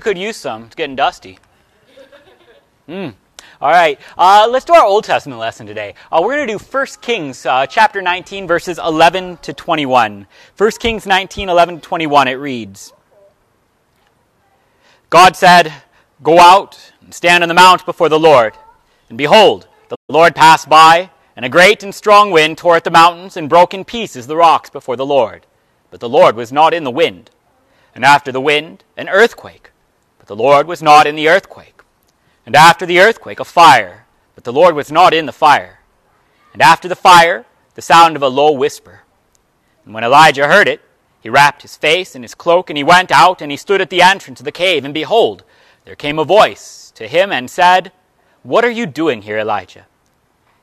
could use some. It's getting dusty. Hmm. All right, uh, let's do our Old Testament lesson today. Uh, we're going to do 1 Kings uh, chapter 19, verses 11 to 21. 1 Kings 19, 11 to 21, it reads God said, Go out and stand on the mount before the Lord. And behold, the Lord passed by, and a great and strong wind tore at the mountains and broke in pieces the rocks before the Lord. But the Lord was not in the wind. And after the wind, an earthquake. The Lord was not in the earthquake. And after the earthquake, a fire, but the Lord was not in the fire. And after the fire, the sound of a low whisper. And when Elijah heard it, he wrapped his face in his cloak, and he went out, and he stood at the entrance of the cave. And behold, there came a voice to him and said, What are you doing here, Elijah?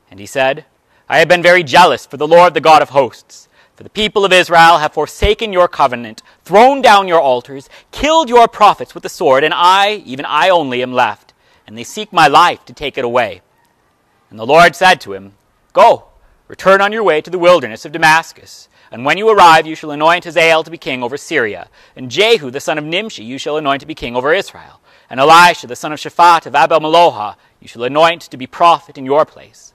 And he said, I have been very jealous for the Lord, the God of hosts. For the people of Israel have forsaken your covenant, thrown down your altars, killed your prophets with the sword, and I, even I only, am left and they seek my life to take it away. And the Lord said to him, Go, return on your way to the wilderness of Damascus. And when you arrive, you shall anoint Hazael to be king over Syria. And Jehu, the son of Nimshi, you shall anoint to be king over Israel. And Elisha, the son of Shaphat of Abel Meholah, you shall anoint to be prophet in your place.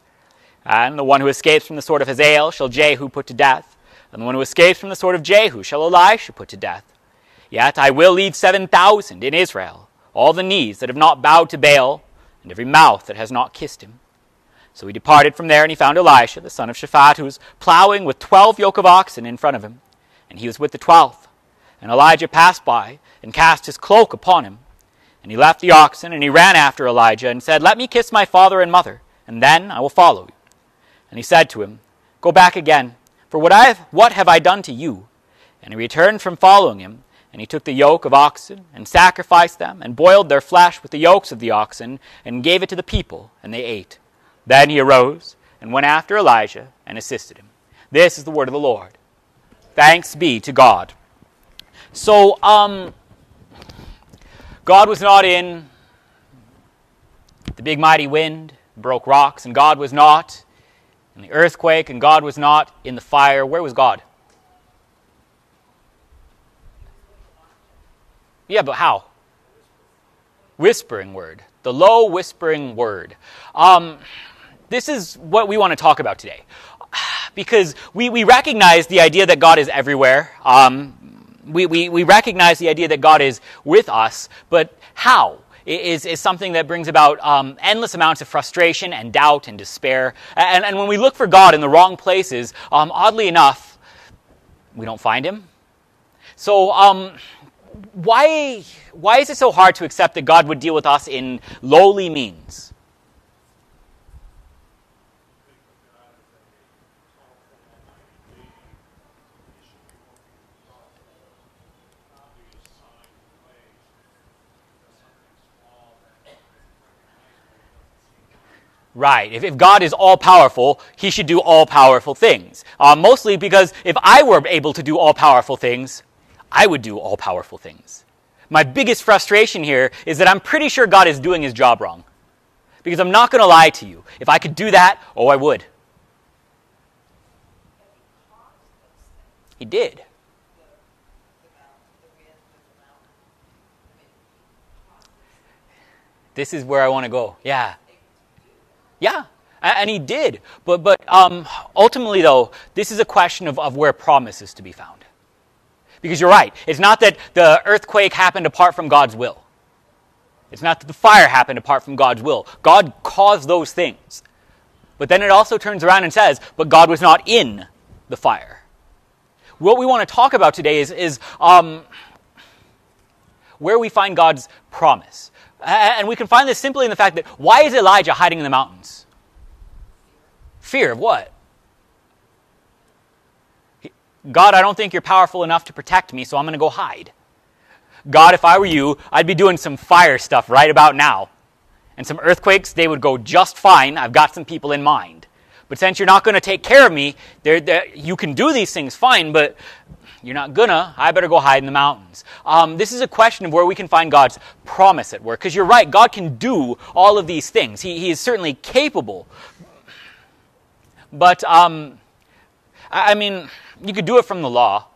And the one who escapes from the sword of Hazael shall Jehu put to death. And the one who escapes from the sword of Jehu shall Elisha put to death. Yet I will leave seven thousand in Israel all the knees that have not bowed to Baal, and every mouth that has not kissed him. So he departed from there, and he found Elisha, the son of Shaphat, who was plowing with twelve yoke of oxen in front of him, and he was with the twelfth. And Elijah passed by, and cast his cloak upon him. And he left the oxen, and he ran after Elijah, and said, Let me kiss my father and mother, and then I will follow you. And he said to him, Go back again, for what, I have, what have I done to you? And he returned from following him, and he took the yoke of oxen, and sacrificed them, and boiled their flesh with the yokes of the oxen, and gave it to the people, and they ate. Then he arose, and went after Elijah, and assisted him. This is the word of the Lord. Thanks be to God. So, um, God was not in the big mighty wind, broke rocks, and God was not in the earthquake, and God was not in the fire. Where was God? Yeah, but how? Whispering word. The low whispering word. Um, this is what we want to talk about today. Because we, we recognize the idea that God is everywhere. Um, we, we, we recognize the idea that God is with us, but how? Is, is something that brings about um, endless amounts of frustration and doubt and despair. And, and when we look for God in the wrong places, um, oddly enough, we don't find Him. So, um, why, why is it so hard to accept that God would deal with us in lowly means? Right. If, if God is all powerful, he should do all powerful things. Uh, mostly because if I were able to do all powerful things, I would do all powerful things. My biggest frustration here is that I'm pretty sure God is doing his job wrong. Because I'm not going to lie to you. If I could do that, oh, I would. He did. This is where I want to go. Yeah. Yeah. And he did. But, but um, ultimately, though, this is a question of, of where promise is to be found. Because you're right. It's not that the earthquake happened apart from God's will. It's not that the fire happened apart from God's will. God caused those things. But then it also turns around and says, but God was not in the fire. What we want to talk about today is, is um, where we find God's promise. And we can find this simply in the fact that why is Elijah hiding in the mountains? Fear of what? God, I don't think you're powerful enough to protect me, so I'm going to go hide. God, if I were you, I'd be doing some fire stuff right about now. And some earthquakes, they would go just fine. I've got some people in mind. But since you're not going to take care of me, they're, they're, you can do these things fine, but you're not gonna. I better go hide in the mountains. Um, this is a question of where we can find God's promise at work. Because you're right, God can do all of these things. He, he is certainly capable. But, um, I, I mean, you could do it from the law.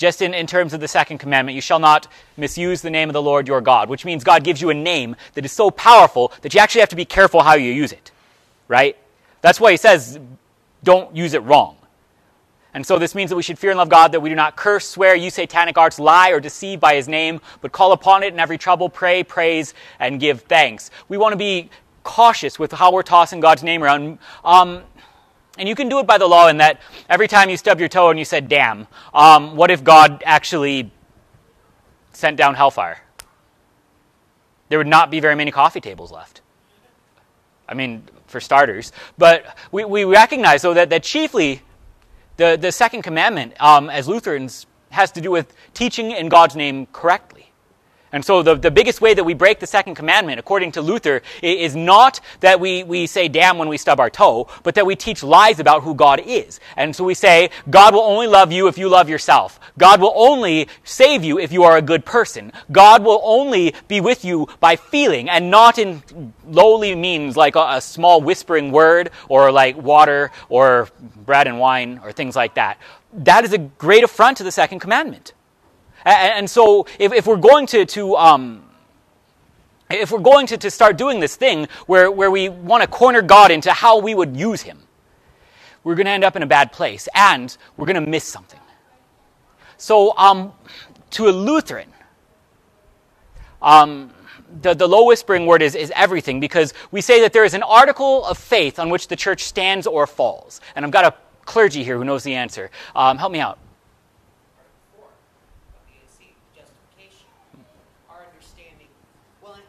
just in, in terms of the second commandment, you shall not misuse the name of the Lord your God, which means God gives you a name that is so powerful that you actually have to be careful how you use it, right? That's why he says, don't use it wrong. And so this means that we should fear and love God, that we do not curse, swear, use satanic arts, lie, or deceive by his name, but call upon it in every trouble, pray, praise, and give thanks. We want to be cautious with how we're tossing God's name around. Um, and you can do it by the law in that every time you stub your toe and you said, damn, um, what if God actually sent down hellfire? There would not be very many coffee tables left. I mean, for starters. But we, we recognize, though, that, that chiefly the, the second commandment, um, as Lutherans, has to do with teaching in God's name correctly. And so the, the biggest way that we break the second commandment, according to Luther, is not that we, we say damn when we stub our toe, but that we teach lies about who God is. And so we say, God will only love you if you love yourself. God will only save you if you are a good person. God will only be with you by feeling and not in lowly means like a, a small whispering word or like water or bread and wine or things like that. That is a great affront to the second commandment. And, and so, if, if, we're going to, to um, if we're going to, to start doing this thing where, where we want to corner God into how we would use him, we're going to end up in a bad place and we're going to miss something. So, um, to a Lutheran, um, the, the low whispering word is, is everything because we say that there is an article of faith on which the church stands or falls. And I've got a clergy here who knows the answer. Um, help me out. Mm-hmm.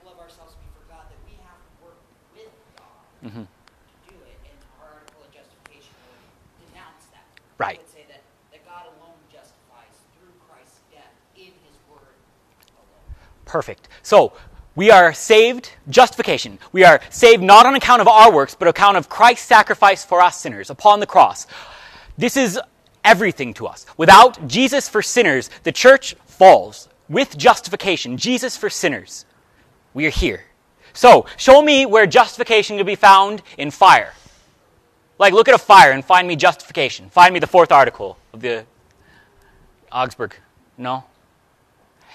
to love ourselves before God, that we have to work with God to do it, and our article of justification would denounce that. Right. It would say that, that God alone justifies through Christ's death in his word alone. Perfect. So, we are saved, justification. We are saved not on account of our works, but account of Christ's sacrifice for us sinners upon the cross. This is everything to us. Without Jesus for sinners, the church falls. With justification, Jesus for sinners, we are here. So, show me where justification can be found in fire. Like, look at a fire and find me justification. Find me the fourth article of the Augsburg. No?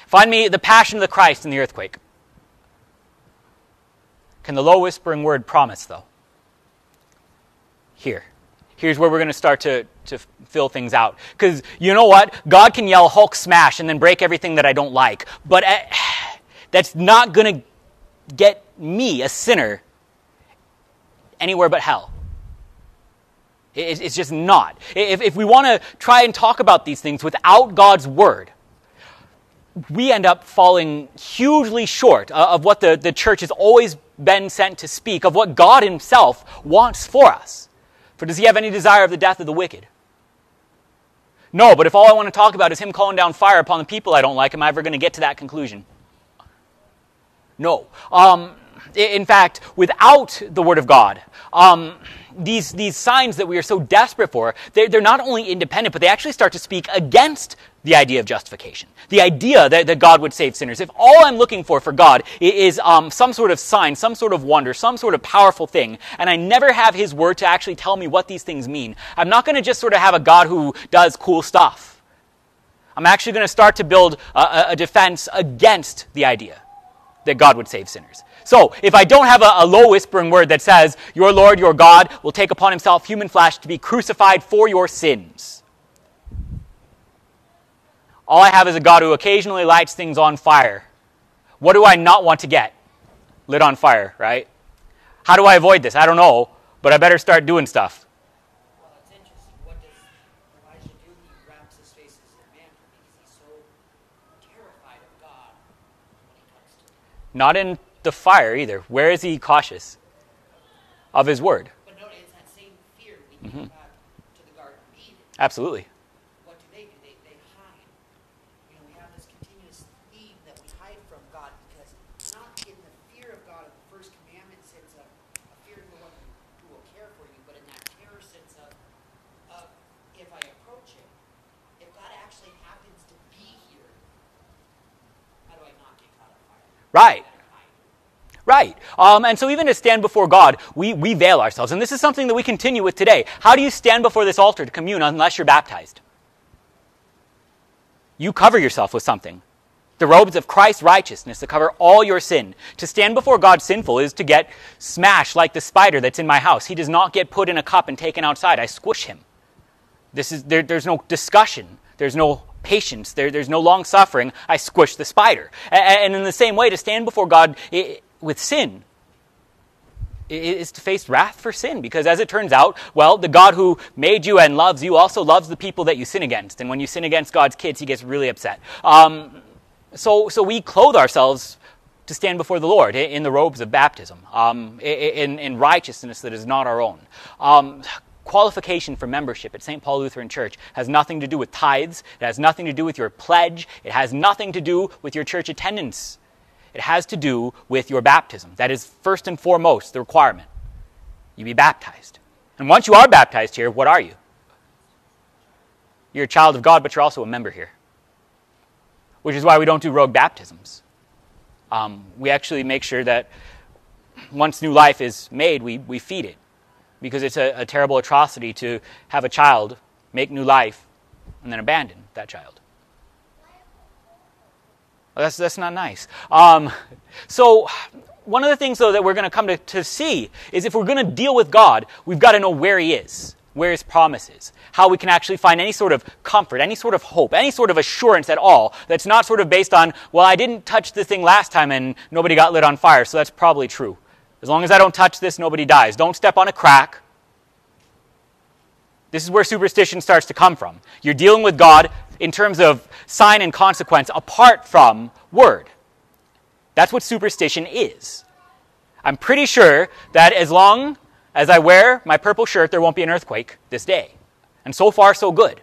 Find me the passion of the Christ in the earthquake. Can the low whispering word promise, though? Here. Here's where we're going to start to, to fill things out. Because you know what? God can yell Hulk smash and then break everything that I don't like. But uh, that's not going to get me, a sinner, anywhere but hell. It's just not. If, if we want to try and talk about these things without God's word, we end up falling hugely short of what the, the church has always been sent to speak, of what God Himself wants for us. For does He have any desire of the death of the wicked? No, but if all I want to talk about is Him calling down fire upon the people I don't like, am I ever going to get to that conclusion? No. Um, in fact, without the Word of God, um, these, these signs that we are so desperate for, they're, they're not only independent, but they actually start to speak against the idea of justification. The idea that, that God would save sinners. If all I'm looking for for God is um, some sort of sign, some sort of wonder, some sort of powerful thing, and I never have His Word to actually tell me what these things mean, I'm not going to just sort of have a God who does cool stuff. I'm actually going to start to build a, a defense against the idea that God would save sinners. So, if I don't have a, a, low whispering word that says, Your Lord, your God, will take upon himself human flesh to be crucified for your sins, all I have is a God who occasionally lights things on fire. What do I not want to get? Lit on fire, right? How do I avoid this? I don't know, but I better start doing stuff. Not in the fire either. Where is he cautious? Of his word. But no, it's that same fear we mm-hmm. to the Garden of Eden. Absolutely. What do they do? They, they hide. You know, we have this continuous theme that we hide from God because not in the fear of God of the first commandment sense of, of fearing the one who will care for you, but in that terror sense of, of if I approach him, if God actually happens to be here, how do I not get caught on fire? Right. right. Um, and so, even to stand before God, we, we veil ourselves. And this is something that we continue with today. How do you stand before this altar to commune unless you're baptized? You cover yourself with something. The robes of Christ's righteousness to cover all your sin. To stand before God sinful is to get smashed like the spider that's in my house. He does not get put in a cup and taken outside. I squish him. This is, there, there's no discussion. There's no patience. There, there's no long suffering. I squish the spider. And, in the same way, to stand before God with sin is to face wrath for sin because as it turns out well the god who made you and loves you also loves the people that you sin against and when you sin against god's kids he gets really upset um, so, so we clothe ourselves to stand before the Lord in the robes of baptism, um, in, in, righteousness that is not our own. Um, qualification for membership at St. Paul Lutheran Church has nothing to do with tithes, it has nothing to do with your pledge, it has nothing to do with your church attendance. It has to do with your baptism. That is first and foremost the requirement. You be baptized. And once you are baptized here, what are you? You're a child of God, but you're also a member here which is why we don't do rogue baptisms. Um, we actually make sure that once new life is made, we, we feed it. Because it's a, a terrible atrocity to have a child make new life and then abandon that child. Well, that's, that's not nice. Um, so, one of the things, though, that we're going to come to, to see is if we're going to deal with God, we've got to know where He is where his promise is, how we can actually find any sort of comfort, any sort of hope, any sort of assurance at all that's not sort of based on, well, I didn't touch the thing last time and nobody got lit on fire, so that's probably true. As long as I don't touch this, nobody dies. Don't step on a crack. This is where superstition starts to come from. You're dealing with God in terms of sign and consequence apart from word. That's what superstition is. I'm pretty sure that as long as I wear my purple shirt, there won't be an earthquake this day. And so far, so good.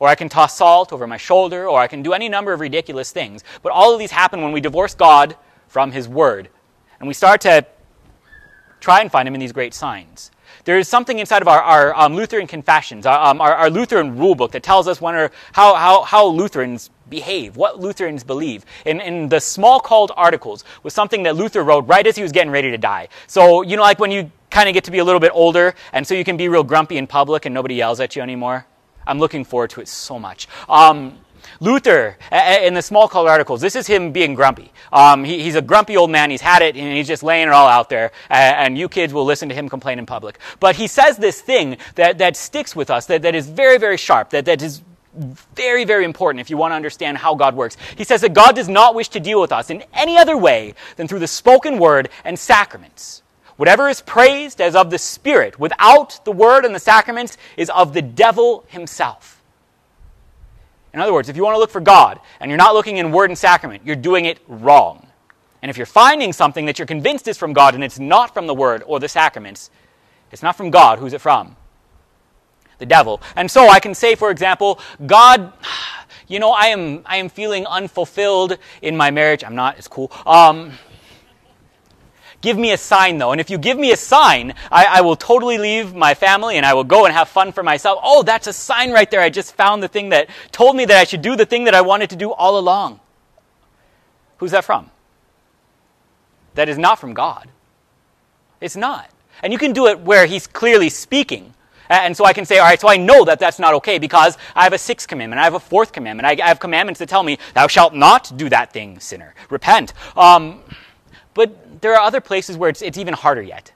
Or I can toss salt over my shoulder, or I can do any number of ridiculous things. But all of these happen when we divorce God from His Word. And we start to try and find Him in these great signs. There is something inside of our, our um, Lutheran confessions, our, um, our, our, Lutheran rule book, that tells us when or how, how, how Lutherans behave, what Lutherans believe. In, in the Smalcald articles was something that Luther wrote right as he was getting ready to die. So, you know, like when you kind of get to be a little bit older, and so you can be real grumpy in public and nobody yells at you anymore. I'm looking forward to it so much. Um, Luther, in the Smalcald articles, this is him being grumpy. Um, he, he's a grumpy old man. He's had it, and he's just laying it all out there. And you kids will listen to him complain in public. But he says this thing that, that sticks with us, that, that is very, very sharp, that, that is very, very important if you want to understand how God works. He says that God does not wish to deal with us in any other way than through the spoken word and sacraments. Whatever is praised as of the Spirit without the word and the sacraments is of the devil himself. In other words, if you want to look for God and you're not looking in word and sacrament, you're doing it wrong. And if you're finding something that you're convinced is from God and it's not from the word or the sacraments, it's not from God. Who's it from? the devil. And so I can say, for example, God, you know, I am, I am feeling unfulfilled in my marriage. I'm not, it's cool. Um, give me a sign, though. And if you give me a sign, I, I, will totally leave my family and I will go and have fun for myself. Oh, that's a sign right there. I just found the thing that told me that I should do the thing that I wanted to do all along. Who's that from? That is not from God. It's not. And you can do it where He's clearly speaking. And so I can say, all right, so I know that that's not okay because I have a sixth commandment, I have a fourth commandment, I have commandments that tell me, thou shalt not do that thing, sinner. Repent. Um, but there are other places where it's, it's even harder yet.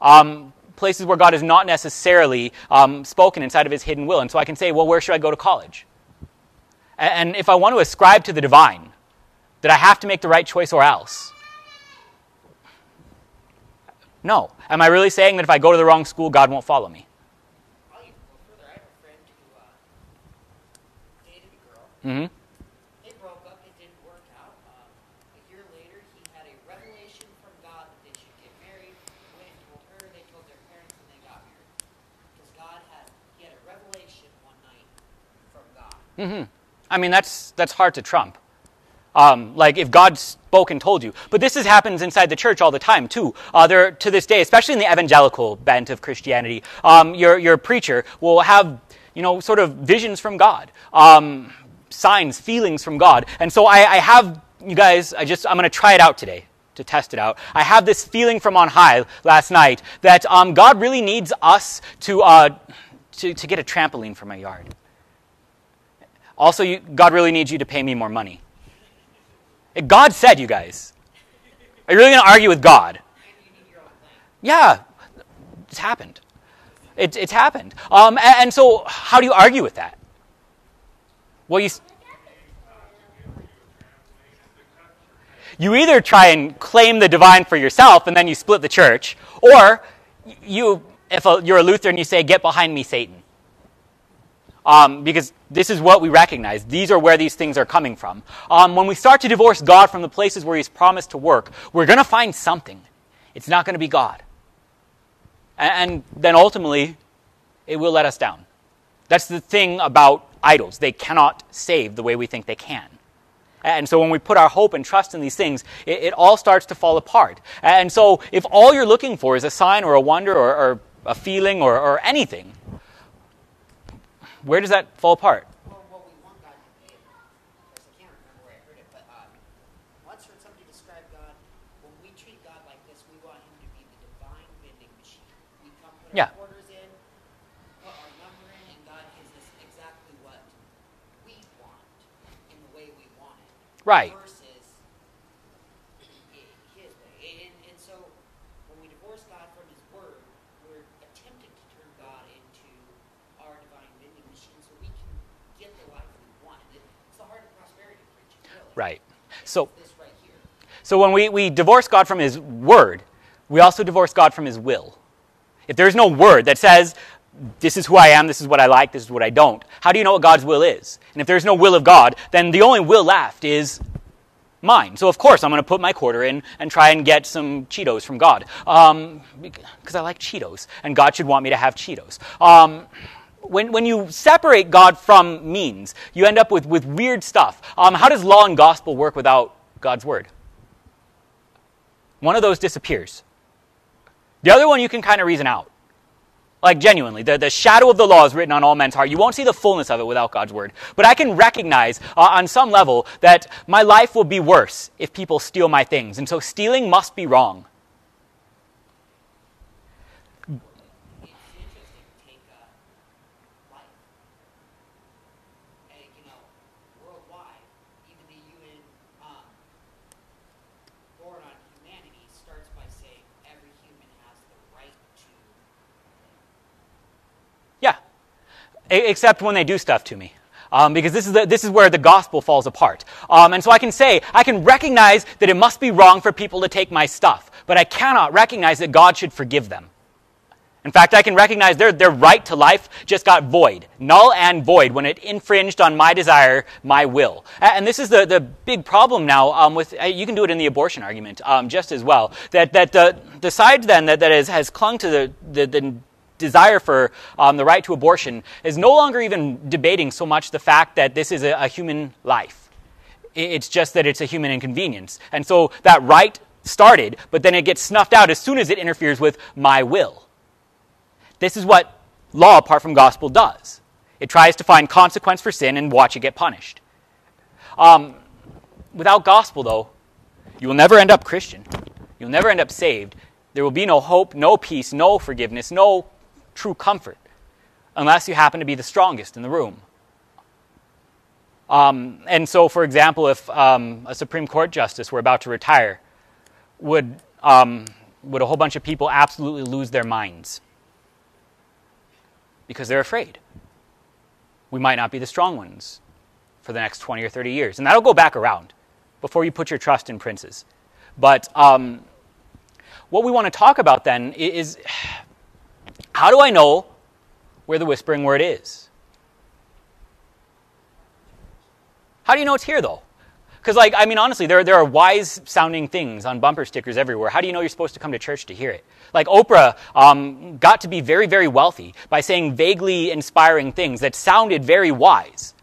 Um, places where God is not necessarily um, spoken inside of his hidden will. And so I can say, well, where should I go to college? And if I want to ascribe to the divine, that I have to make the right choice or else. No. Am I really saying that if I go to the wrong school, God won't follow me? Mm-hmm. They broke up. It didn't work out. Um, a year later, he had a revelation from God that they should get married. Went and told her. They told their parents, and they got married. Because God had he had a revelation one night from God. Mm-hmm. I mean, that's that's hard to trump. Um, like if God spoke and told you. But this is, happens inside the church all the time too. Uh, there, to this day, especially in the evangelical bent of Christianity, um, your your preacher will have you know sort of visions from God, um, signs, feelings from God, and so I, I have you guys, I just, I'm going to try it out today to test it out. I have this feeling from on high last night that um, God really needs us to, uh, to, to get a trampoline for my yard. Also, you, God really needs you to pay me more money. God said, you guys. Are you really going to argue with God? Yeah, it's happened. It, it's happened. Um, and, and, so, how do you argue with that? Well, you. You either try and claim the divine for yourself and then you split the church, or you, if a, you're a Lutheran, you say, Get behind me, Satan. Um, because this is what we recognize. These are where these things are coming from. Um, when we start to divorce God from the places where He's promised to work, we're going to find something. It's not going to be God. And, and then ultimately, it will let us down. That's the thing about idols. They cannot save the way we think they can. And so when we put our hope and trust in these things, it, it, all starts to fall apart. And so if all you're looking for is a sign or a wonder or, or a feeling or, or anything, where does that fall apart? Well, what we want God to be, because I can't remember where I heard it, but uh, once heard somebody describe God. When we treat God like this, we want Him to be the divine vending machine. We come put Yeah. our quarters in, put our number in, and God gives us exactly what we want in the way we want it. Right. Versus i- His way. And, and so when we divorce God from His Word, we're attempting to turn God into our divine vending machine so we can get the life we want. It- It's the heart of prosperity preaching, really. Right. So, so when we, we divorce God from His word, we also divorce God from His will. If there's no word that says, this is who I am, this is what I like, this is what I don't, how do you know what God's will is? And if there's no will of God, then the only will left is mine. So, of course, I'm going to put my quarter in and try and get some Cheetos from God. Because I like Cheetos, and God should want me to have Cheetos. Um, when, when you separate God from means, you end up with, with weird stuff. Um, how does law and gospel work without God's word? One of those disappears. The other one you can kind of reason out. Like, genuinely, the, the shadow of the law is written on all men's heart. You won't see the fullness of it without God's word. But I can recognize uh, on some level that my life will be worse if people steal my things. And so stealing must be wrong. It's interesting to take uh, life. And, you know, worldwide, even the UN um, Board on Humanity starts by saying every human has the right to. Yeah. E- except when they do stuff to me. Um, because this is, the, this is where the gospel falls apart. Um, and so I can say, I can recognize that it must be wrong for people to take my stuff, but I cannot recognize that God should forgive them. In fact, I can recognize their, their right to life just got void, null and void, when it infringed on my desire, my will. And this is the, the big problem now um, with, uh, you can do it in the abortion argument um, just as well, that, that the, the side then that, that is, has clung to the, the, the desire for um, the right to abortion is no longer even debating so much the fact that this is a, a human life. It's just that it's a human inconvenience. And so that right started, but then it gets snuffed out as soon as it interferes with my will. This is what law, apart from gospel, does. It tries to find consequence for sin and watch it get punished. Um, without gospel, though, you will never end up Christian. You'll never end up saved. There will be no hope, no peace, no forgiveness, no true comfort, unless you happen to be the strongest in the room. Um, and so, for example, if um, a Supreme Court justice were about to retire, would, um, would a whole bunch of people absolutely lose their minds? Because they're afraid. We might not be the strong ones for the next 20 or 30 years. And that'll go back around before you put your trust in princes. But um, what we want to talk about then is how do I know where the whispering word is? How do you know it's here, though? Because, like, I mean, honestly, there, there are wise sounding things on bumper stickers everywhere. How do you know you're supposed to come to church to hear it? Like, Oprah um, got to be very, very wealthy by saying vaguely inspiring things that sounded very wise.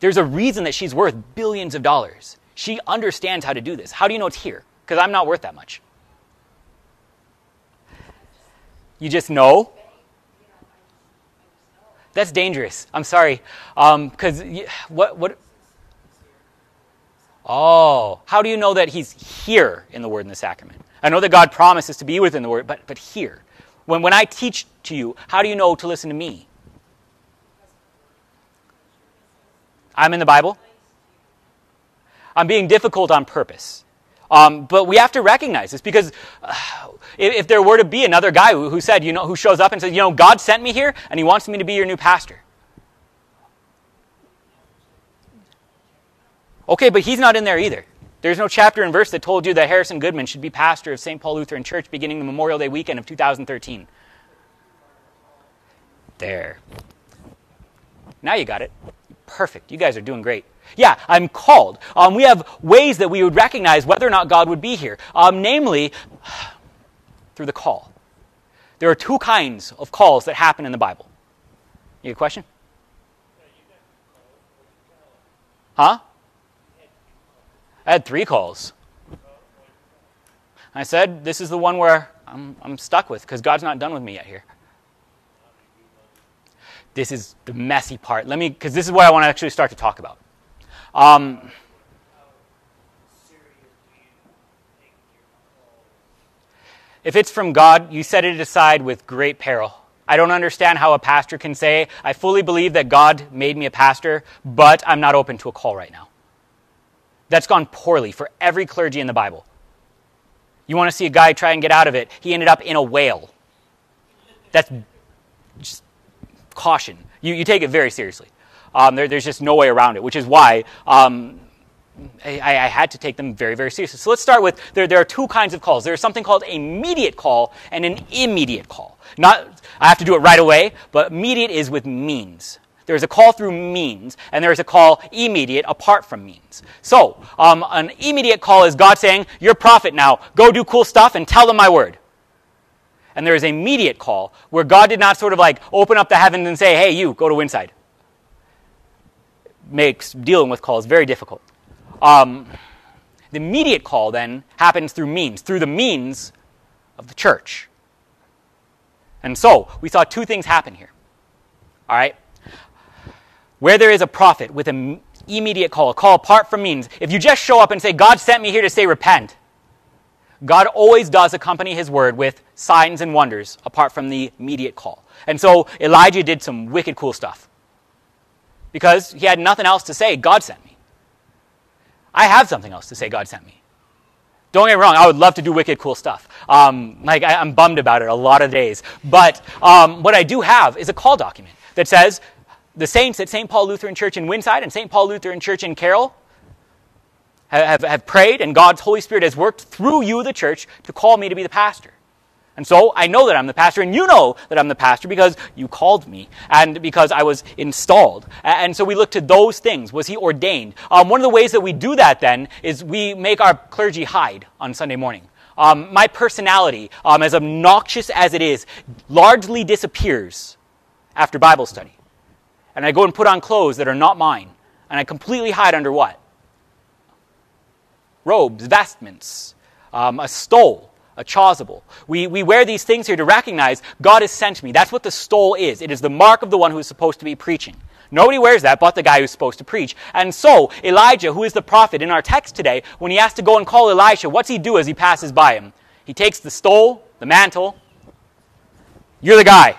There's a reason that she's worth billions of dollars. She understands how to do this. How do you know it's here? Because I'm not worth that much. You just know? That's dangerous. I'm sorry. Because what, what, Oh, how do you know that he's here in the Word and the sacrament? I know that God promises to be within the Word, but, but here. When, when I teach to you, how do you know to listen to me? I'm in the Bible. I'm being difficult on purpose. Um, but we have to recognize this because uh, if, there were to be another guy who, who said, you know, who shows up and says, you know, God sent me here and he wants me to be your new pastor. Okay, but he's not in there either. There's no chapter and verse that told you that Harrison Goodman should be pastor of St. Paul Lutheran Church beginning the Memorial Day weekend of 2013. There. Now you got it. Perfect. You guys are doing great. Yeah, I'm called. Um, we have ways that we would recognize whether or not God would be here, um, namely through the call. There are two kinds of calls that happen in the Bible. You have a question? Huh? I had three calls. I said, This is the one where I'm, I'm stuck with because God's not done with me yet here. This is the messy part. Let me, because this is what I want to actually start to talk about. Um, if it's from God, you set it aside with great peril. I don't understand how a pastor can say, I fully believe that God made me a pastor, but I'm not open to a call right now. That's gone poorly for every clergy in the Bible. You want to see a guy try and get out of it, he ended up in a whale. That's just caution. You, you take it very seriously. Um, there, there's just no way around it, which is why um, I, I, had to take them very, very seriously. So let's start with there, there are two kinds of calls. There's something called a mediate call and an immediate call. Not, I have to do it right away, but mediate is with means. There's a call through means, and there's a call immediate apart from means. So, um, an immediate call is God saying, You're a prophet now. Go do cool stuff and tell them my word. And there is a mediate call where God did not sort of like open up the heavens and say, Hey, you, go to Winside. Makes dealing with calls very difficult. Um, the mediate call then happens through means, through the means of the church. And so, we saw two things happen here. All right? Where there is a prophet with an immediate call, a call apart from means, if you just show up and say, God sent me here to say repent, God always does accompany his word with signs and wonders apart from the immediate call. And so Elijah did some wicked cool stuff. Because he had nothing else to say, God sent me. I have something else to say, God sent me. Don't get me wrong, I would love to do wicked cool stuff. Um, like, I, am bummed about it a lot of days. But um, what I do have is a call document that says, the saints at St. Paul Lutheran Church in Winside and St. Paul Lutheran Church in Carroll have, have prayed, and God's Holy Spirit has worked through you, the church, to call me to be the pastor. And so I know that I'm the pastor, and you know that I'm the pastor because you called me and because I was installed. And so we look to those things. Was he ordained? Um, one of the ways that we do that then is we make our clergy hide on Sunday morning. Um, my personality, um, as obnoxious as it is, largely disappears after Bible study and I go and put on clothes that are not mine, and I completely hide under what? Robes, vestments, um, a stole, a chasuble. We, we wear these things here to recognize God has sent me. That's what the stole is. It is the mark of the one who is supposed to be preaching. Nobody wears that but the guy who's supposed to preach. And so, Elijah, who is the prophet in our text today, when he has to go and call Elisha, what's he do as he passes by him? He takes the stole, the mantle. You're the guy.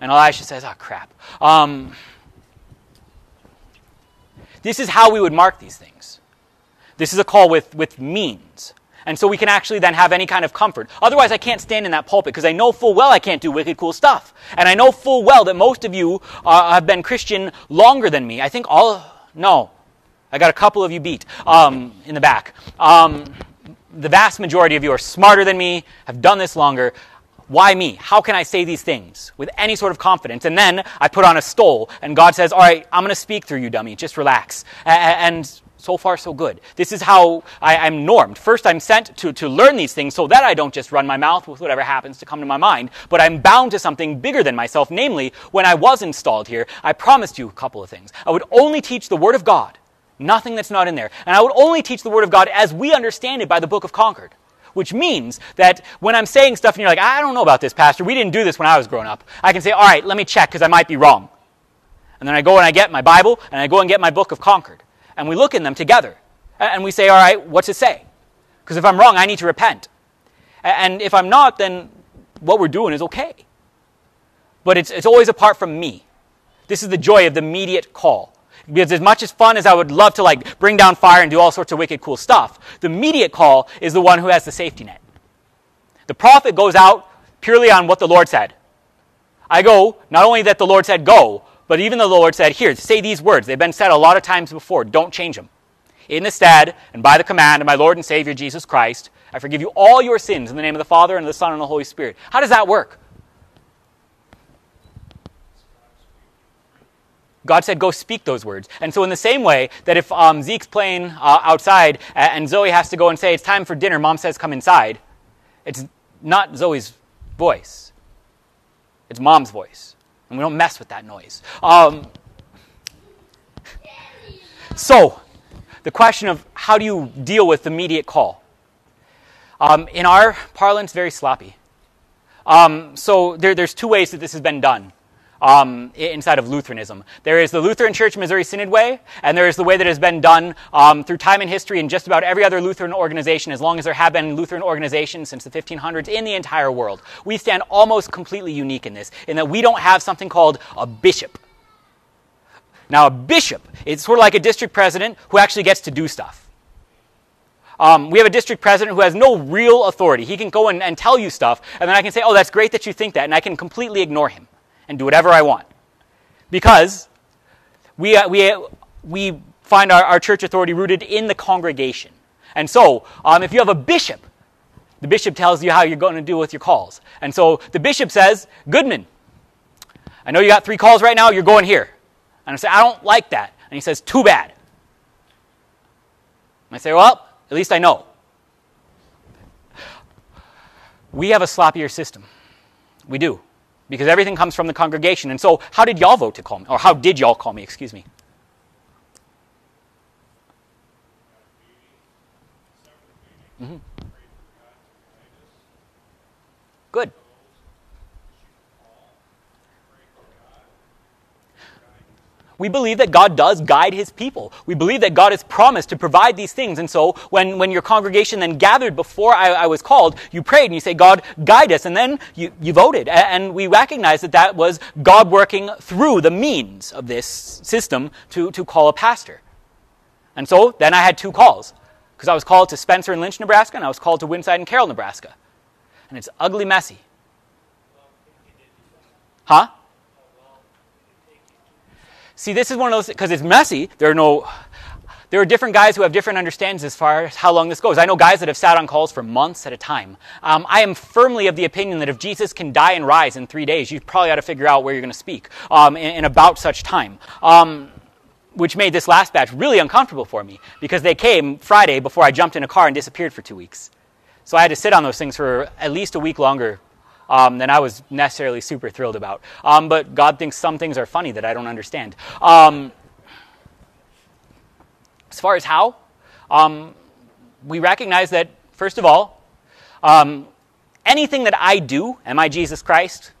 And Elisha says, Oh, crap. Um, this is how we would mark these things. This is a call with, with means. And so we can actually then have any kind of comfort. Otherwise, I can't stand in that pulpit because I know full well I can't do wicked cool stuff. And I know full well that most of you uh, have been Christian longer than me. I think all, no, I got a couple of you beat um, in the back. Um, the vast majority of you are smarter than me, have done this longer. Why me? How can I say these things with any sort of confidence? And then I put on a stole, and God says, All right, I'm going to speak through you, dummy. Just relax. And so far, so good. This is how I, am normed. First, I'm sent to, to learn these things so that I don't just run my mouth with whatever happens to come to my mind, but I'm bound to something bigger than myself. Namely, when I was installed here, I promised you a couple of things. I would only teach the Word of God, nothing that's not in there. And I would only teach the Word of God as we understand it by the Book of Concord which means that when I'm saying stuff and you're like, I don't know about this, Pastor, we didn't do this when I was growing up, I can say, all right, let me check because I might be wrong. And then I go and I get my Bible and I go and get my book of Concord. And we look in them together. And we say, all right, what's it say? Because if I'm wrong, I need to repent. And if I'm not, then what we're doing is okay. But it's, it's always apart from me. This is the joy of the mediate call. Because as much as fun as I would love to like bring down fire and do all sorts of wicked cool stuff, the mediate call is the one who has the safety net. The prophet goes out purely on what the Lord said. I go, not only that the Lord said go, but even the Lord said, here, say these words. They've been said a lot of times before. Don't change them. In the stead, and by the command of my Lord and Savior Jesus Christ, I forgive you all your sins in the name of the Father and the Son and the Holy Spirit. How does that work? God said, go speak those words. And so, in the same way that if um, Zeke's playing uh, outside and Zoe has to go and say, it's time for dinner, mom says, come inside, it's not Zoe's voice, it's mom's voice. And we don't mess with that noise. Um, so, the question of how do you deal with the immediate call? Um, in our parlance, very sloppy. Um, so there, there's two ways that this has been done um, inside of Lutheranism. There is the Lutheran Church Missouri Synod way, and there is the way that has been done um, through time and history in just about every other Lutheran organization, as long as there have been Lutheran organizations since the 1500s in the entire world. We stand almost completely unique in this, in that we don't have something called a bishop. Now, a bishop is sort of like a district president who actually gets to do stuff. Um, we have a district president who has no real authority. He can go and, and tell you stuff, and then I can say, oh, that's great that you think that, and I can completely ignore him and do whatever I want. Because we, uh, we, uh, we find our, our church authority rooted in the congregation. And so, um, if you have a bishop, the bishop tells you how you're going to deal with your calls. And so the bishop says, Goodman, I know you got three calls right now, you're going here. And I say, I don't like that. And he says, Too bad. And I say, Well, at least I know. We have a sloppier system. We do because everything comes from the congregation. And so, how did y'all vote to call me? Or how did y'all call me? Excuse me. Mm-hmm. We believe that God does guide his people. We believe that God has promised to provide these things. And so when, when your congregation then gathered before I, I was called, you prayed and you say, God, guide us. And then you, you voted. And we recognize that that was God working through the means of this system to, to call a pastor. And so then I had two calls because I was called to Spencer and Lynch, Nebraska, and I was called to Winside and Carroll, Nebraska. And it's ugly messy. Huh? See, this is one of those because it's messy. There are no. There are different guys who have different understandings as far as how long this goes. I know guys that have sat on calls for months at a time. Um, I am firmly of the opinion that if Jesus can die and rise in three days, you probably ought to figure out where you're going to speak um, in, in, about such time. Um, which made this last batch really uncomfortable for me because they came Friday before I jumped in a car and disappeared for two weeks. So I had to sit on those things for at least a week longer um, than I was necessarily super thrilled about. Um, but God thinks some things are funny that I don't understand. Um, as far as how, um, we recognize that, first of all, um, anything that I do, am I Jesus Christ?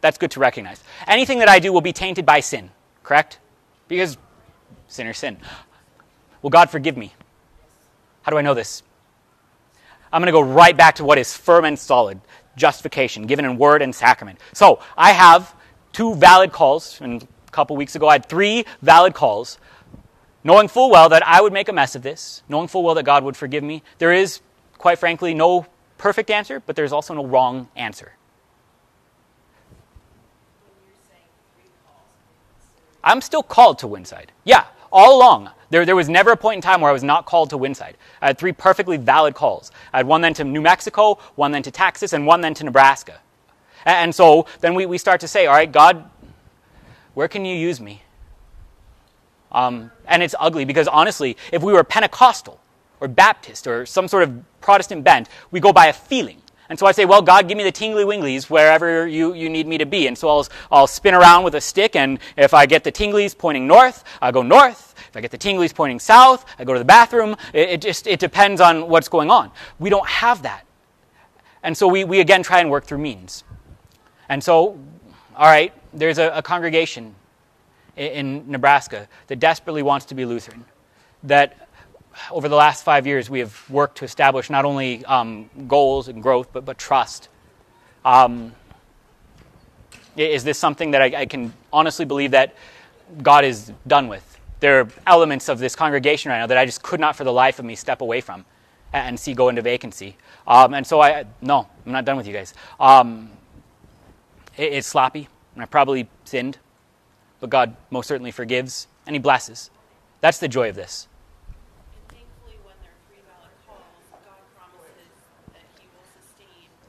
That's good to recognize. Anything that I do will be tainted by sin, correct? Because sinners sin. Will God forgive me? How do I know this? I'm going to go right back to what is firm and solid justification, given in word and sacrament. So I have two valid calls, and a couple weeks ago I had three valid calls, knowing full well that I would make a mess of this, knowing full well that God would forgive me. There is, quite frankly, no perfect answer, but there's also no wrong answer. I'm still called to Winside. Yeah, all along. There, there was never a point in time where I was not called to Winside. I had three perfectly valid calls. I had one then to New Mexico, one then to Texas, and one then to Nebraska. And, and so then we, we start to say, all right, God, where can you use me? Um, and it's ugly because honestly, if we were Pentecostal or Baptist or some sort of Protestant bent, we go by a feeling. And so I say, well, God, give me the tingly winglies wherever you, you need me to be. And so I'll, I'll spin around with a stick, and if I get the tinglies pointing north, I go north. If I get the tinglies pointing south, I go to the bathroom. It, it just it depends on what's going on. We don't have that. And so we, we again try and work through means. And so, all right, there's a, a congregation in, in Nebraska that desperately wants to be Lutheran, that over the last five years, we have worked to establish not only um, goals and growth, but, but trust. Um, is this something that I, I, can honestly believe that God is done with? There are elements of this congregation right now that I just could not for the life of me step away from and see go into vacancy. Um, and so I, no, I'm not done with you guys. Um, it, it's sloppy, and I probably sinned, but God most certainly forgives and He blesses. That's the joy of this.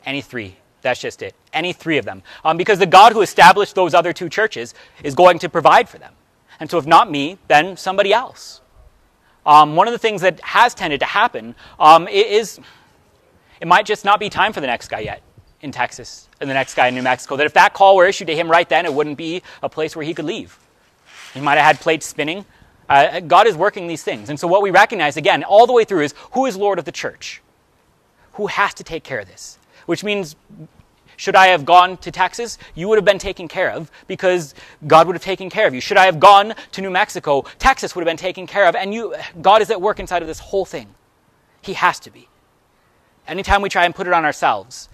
Any three. That's just it. Any three of them. Um, because the God who established those other two churches is going to provide for them. And so, if not me, then somebody else. Um, one of the things that has tended to happen um, is it might just not be time for the next guy yet in Texas and the next guy in New Mexico. That if that call were issued to him right then, it wouldn't be a place where he could leave. He might have had plates spinning. Uh, God is working these things. And so, what we recognize again, all the way through, is who is Lord of the church? Who has to take care of this? Which means should I have gone to Texas? You would have been taken care of because God would have taken care of you. Should I have gone to New Mexico? Texas would have been taken care of. And you, God is at work inside of this whole thing. He has to be. Anytime we try and put it on ourselves,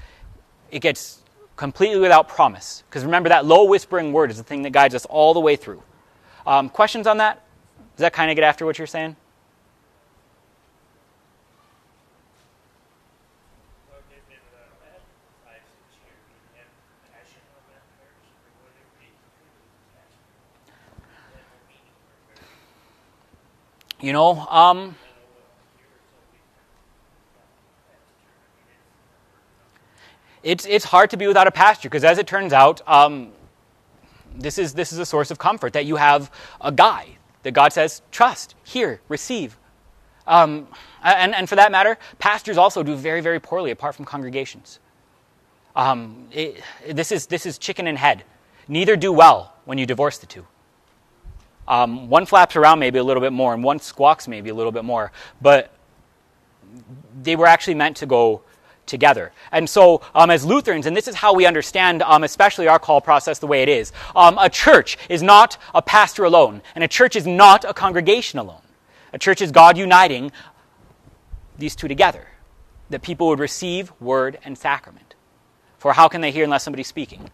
it gets completely without promise. Because remember, that low whispering word is the thing that guides us all the way through. Um, questions on that? Does that kind of get after what you're saying? You know, um, it's, it's hard to be without a pastor because, as it turns out, um, this, is, this is a source of comfort that you have a guy that God says, trust, hear, receive. Um, and, and for that matter, pastors also do very, very poorly apart from congregations. Um, it, this, is, this is chicken and head. Neither do well when you divorce the two. Um, one flaps around maybe a little bit more, and one squawks maybe a little bit more, but they were actually meant to go together. And so, um, as Lutherans, and this is how we understand, um, especially our call process the way it is, um, a church is not a pastor alone, and a church is not a congregation alone. A church is God uniting these two together, that people would receive word and sacrament. For how can they hear unless somebody's speaking?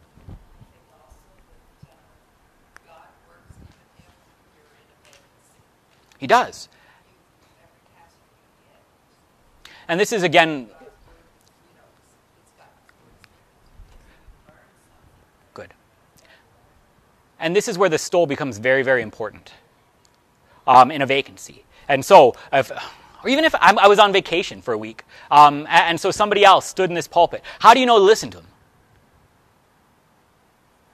He does. And this is again. Good. And this is where the stole becomes very, very important um, in a vacancy. And so, if, or even if I'm, i was on vacation for a week, um, and, so somebody else stood in this pulpit, how do you know to listen to them?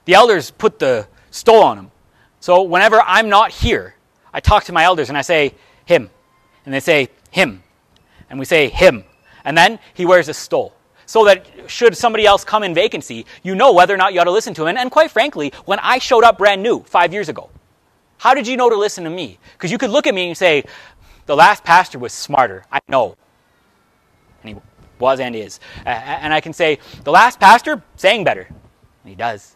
The elders put the stole on him. So whenever I'm not here, I talk to my elders and I say, him. And they say, him. And we say, him. And then he wears a stole. So that should somebody else come in vacancy, you know whether or not you ought to listen to him. And, quite frankly, when I showed up brand new five years ago, how did you know to listen to me? Because you could look at me and say, the last pastor was smarter. I know. And he was and is. And I can say, the last pastor sang better. And he does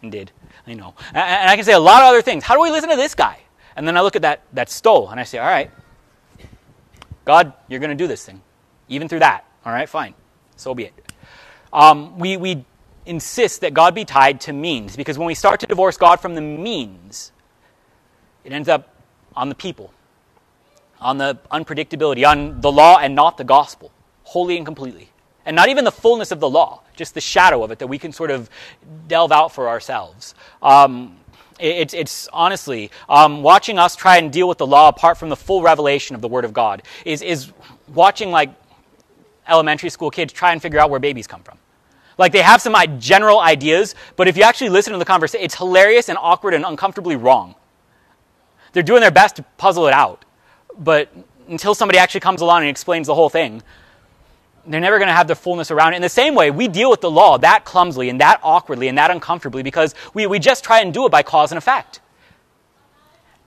and did. I know. And I can say a lot of other things. How do we listen to this guy? And then I look at that, that stole and I say, all right, God, you're going to do this thing. Even through that. All right, fine. So be it. Um, we, we insist that God be tied to means because when we start to divorce God from the means, it ends up on the people, on the unpredictability, on the law and not the gospel, wholly and completely. And not even the fullness of the law, just the shadow of it that we can sort of delve out for ourselves. Um, it's, it's honestly, um, watching us try and deal with the law apart from the full revelation of the Word of God is, is watching like elementary school kids try and figure out where babies come from. Like they have some general ideas, but if you actually listen to the conversation, it's hilarious and awkward and uncomfortably wrong. They're doing their best to puzzle it out, but until somebody actually comes along and explains the whole thing, they're never going to have the fullness around it. In the same way, we deal with the law that clumsily and that awkwardly and that uncomfortably because we, we just try and do it by cause and effect.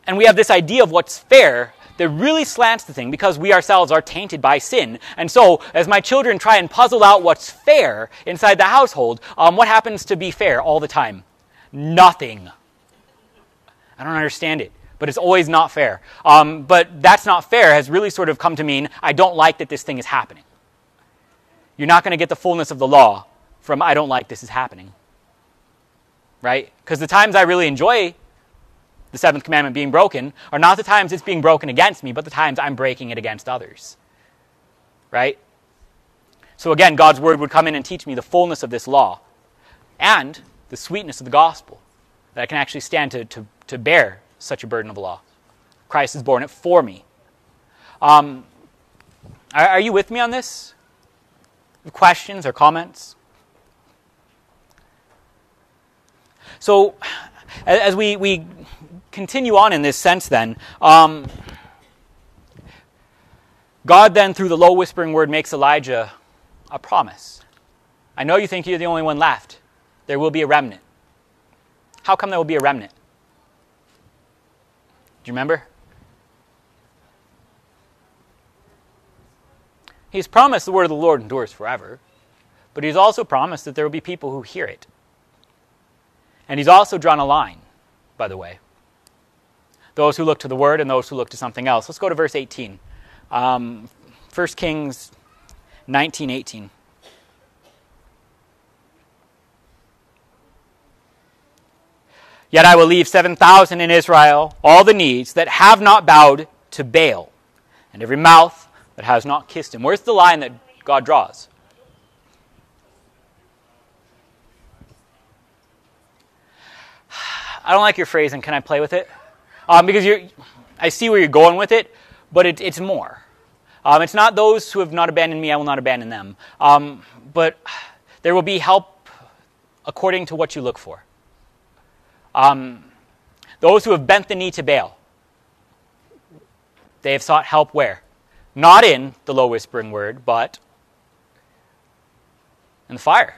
And we have this idea of what's fair that really slants the thing because we ourselves are tainted by sin. And so, as my children try and puzzle out what's fair inside the household, um, what happens to be fair all the time? Nothing. I don't understand it. but it's always not fair. Um, but that's not fair has really sort of come to mean I don't like that this thing is happening. You're not going to get the fullness of the law from I don't like this is happening. Right? Because the times I really enjoy the seventh commandment being broken are not the times it's being broken against me, but the times I'm breaking it against others. Right? So again, God's word would come in and teach me the fullness of this law and the sweetness of the gospel that I can actually stand to, to, to bear such a burden of law. Christ has borne it for me. Um, are, are you with me on this? Questions or comments? So, as we, we continue on in this sense, then, um, God then, through the low whispering word, makes Elijah a promise. I know you think you're the only one left. There will be a remnant. How come there will be a remnant? Do you remember? He's promised the word of the Lord endures forever, but he's also promised that there will be people who hear it. And he's also drawn a line, by the way. Those who look to the word and those who look to something else. Let's go to verse 18. Um, 1 Kings 19:18. Yet I will leave 7,000 in Israel, all the needs that have not bowed to Baal, and every mouth that has not kissed him. Where's the line that God draws? I don't like your phrasing. Can I play with it? Um, because you're, I see where you're going with it, but it, it's more. Um, it's not those who have not abandoned me, I will not abandon them. Um, but there will be help according to what you look for. Um, those who have bent the knee to Baal, they have sought help where? Not in the low whispering word, but in the fire.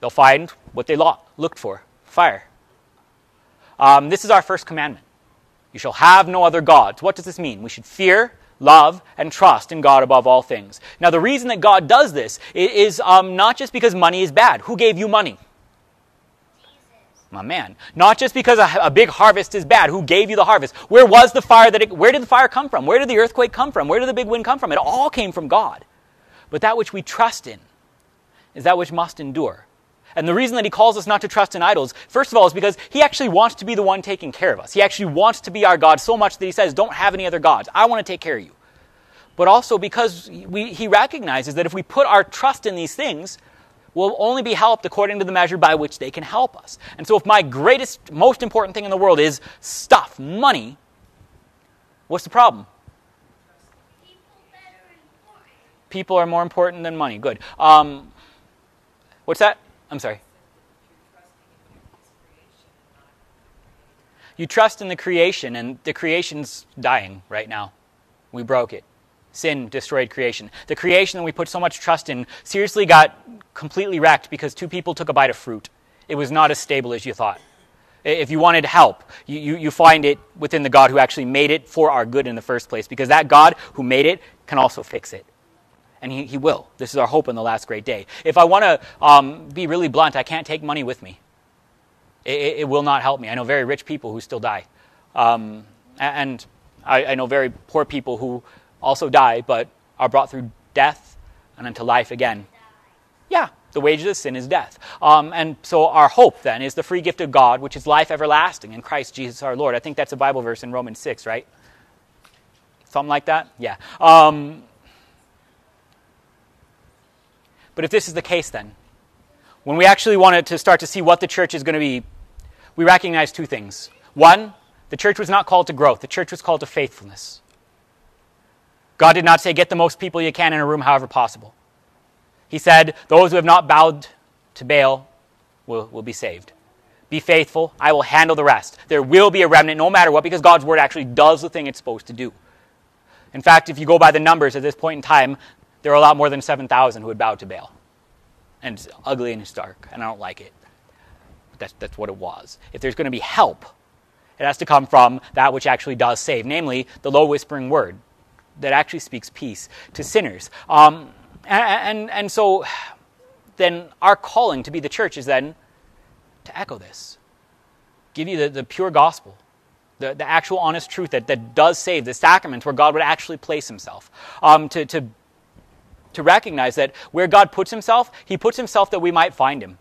They'll find what they looked for fire. Um, this is our first commandment. You shall have no other gods. What does this mean? We should fear, love, and trust in God above all things. Now, the reason that God does this is um, not just because money is bad. Who gave you money? My man. Not just because a, a, big harvest is bad. Who gave you the harvest? Where was the fire that it, where did the fire come from? Where did the earthquake come from? Where did the big wind come from? It all came from God. But that which we trust in is that which must endure. And the reason that he calls us not to trust in idols, first of all, is because he actually wants to be the one taking care of us. He actually wants to be our God so much that he says, Don't have any other gods. I want to take care of you. But also because we, he recognizes that if we put our trust in these things, we'll only be helped according to the measure by which they can help us. And so if my greatest, most important thing in the world is stuff, money, what's the problem? People are more important than money. Good. Um, what's that? I'm sorry. You trust in the creation, and the creation's dying right now. We broke it. Sin destroyed creation. The creation that we put so much trust in seriously got completely wrecked because two people took a bite of fruit. It was not as stable as you thought. If you wanted help, you, you, you, find it within the God who actually made it for our good in the first place, because that God who made it can also fix it and he, he will. This is our hope in the last great day. If I want to um, be really blunt, I can't take money with me. It, it, will not help me. I know very rich people who still die. Um, and I, I know very poor people who also die, but are brought through death and into life again. Yeah, the wages of sin is death. Um, and so our hope then is the free gift of God, which is life everlasting in Christ Jesus our Lord. I think that's a Bible verse in Romans 6, right? Something like that? Yeah. Um, but if this is the case, then, when we actually wanted to start to see what the church is going to be, we recognize two things. One, the church was not called to growth, the church was called to faithfulness. God did not say, get the most people you can in a room, however possible. He said, those who have not bowed to Baal will, will be saved. Be faithful, I will handle the rest. There will be a remnant no matter what, because God's word actually does the thing it's supposed to do. In fact, if you go by the numbers at this point in time, there are a lot more than 7,000 who would bow to Baal. And it's ugly and it's dark, and I don't like it. But that's, that's what it was. If there's going to be help, it has to come from that which actually does save, namely the low whispering word that actually speaks peace to sinners. Um, and, and, and so then our calling to be the church is then to echo this, give you the, the pure gospel, the, the actual honest truth that, that does save, the sacraments where God would actually place himself. Um, to, to, to recognize that where God puts himself, he puts himself that we might find him.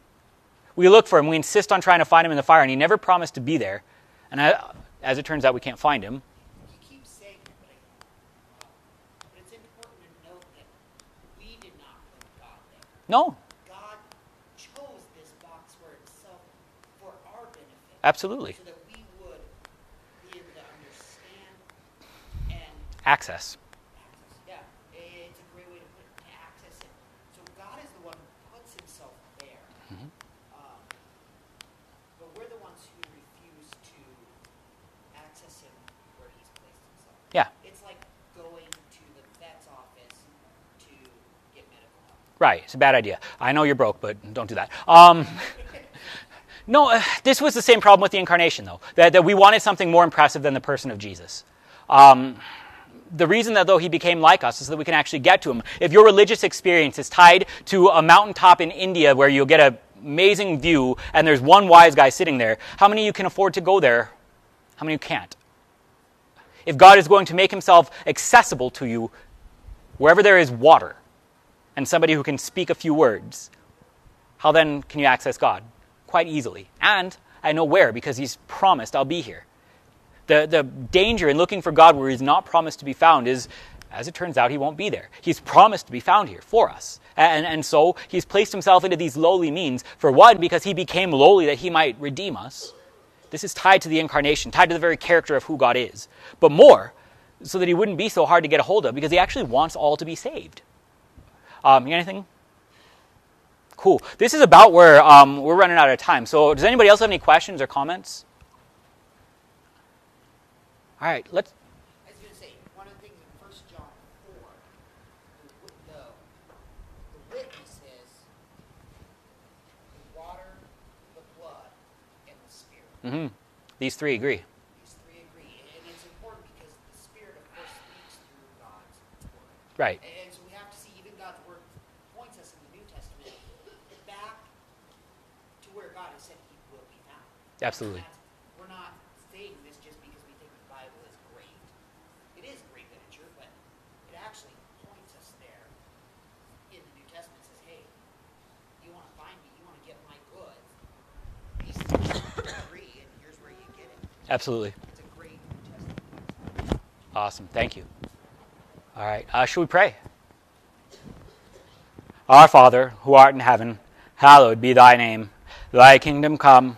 We look for him, we insist on trying to find him in the fire, and he never promised to be there. And I, as it turns out, we can't find him. He keeps saying it, but, I, but it's important to note that we did not put God there. No, God chose this box for himself for our benefit. absolutely. So that we would be able to understand and Access. access. Yeah, it's a great way to put it, to access it. So God is the one who puts himself there. Mm-hmm. Um, but we're the ones who refuse to access him where he's placed himself. Yeah, It's like going to the vet's office to get medical help. Right. It's a bad idea. I know you're broke, but don't do that. Um, no, uh, this was the same problem with the incarnation, though, that, that we wanted something more impressive than the person of Jesus. Um, the reason that though he became like us is that we can actually get to him. If your religious experience is tied to a mountaintop in India where you'll get an amazing view and there's one wise guy sitting there, how many of you can afford to go there? How many of you can't? If God is going to make himself accessible to you wherever there is water and somebody who can speak a few words, how then can you access God? Quite easily. And I know where because he's promised I'll be here. The, the danger in looking for God where he's not promised to be found is, as it turns out, he won't be there. He's promised to be found here for us. And, and so he's placed himself into these lowly means. For one, because he became lowly that he might redeem us. This is tied to the incarnation, tied to the very character of who God is. But more, so that he wouldn't be so hard to get a hold of, because he actually wants all to be saved. Um, you got anything? Cool. This is about where um, we're running out of time. So, does anybody else have any questions or comments? All right, let's. I was going to say, one of the things in First John 4, the, the, the witness is the water, the blood, and the spirit. mhm. These three agree. These three agree. And it's important because the spirit, of course, speaks through God's word. Right. And so we have to see even God's word points us in the New Testament back to where God has said he will be found. Absolutely. We're not saying this just because we think the Bible is great. It is great literature, but it actually points us there in the New Testament. Says, hey, you want to find me, you want to get my goods. These things agree, and here's where you get it. Absolutely. It's a great New Testament. Awesome. Thank you. All right. Uh, should we pray? Our Father, who art in heaven, hallowed be thy name. Thy kingdom come,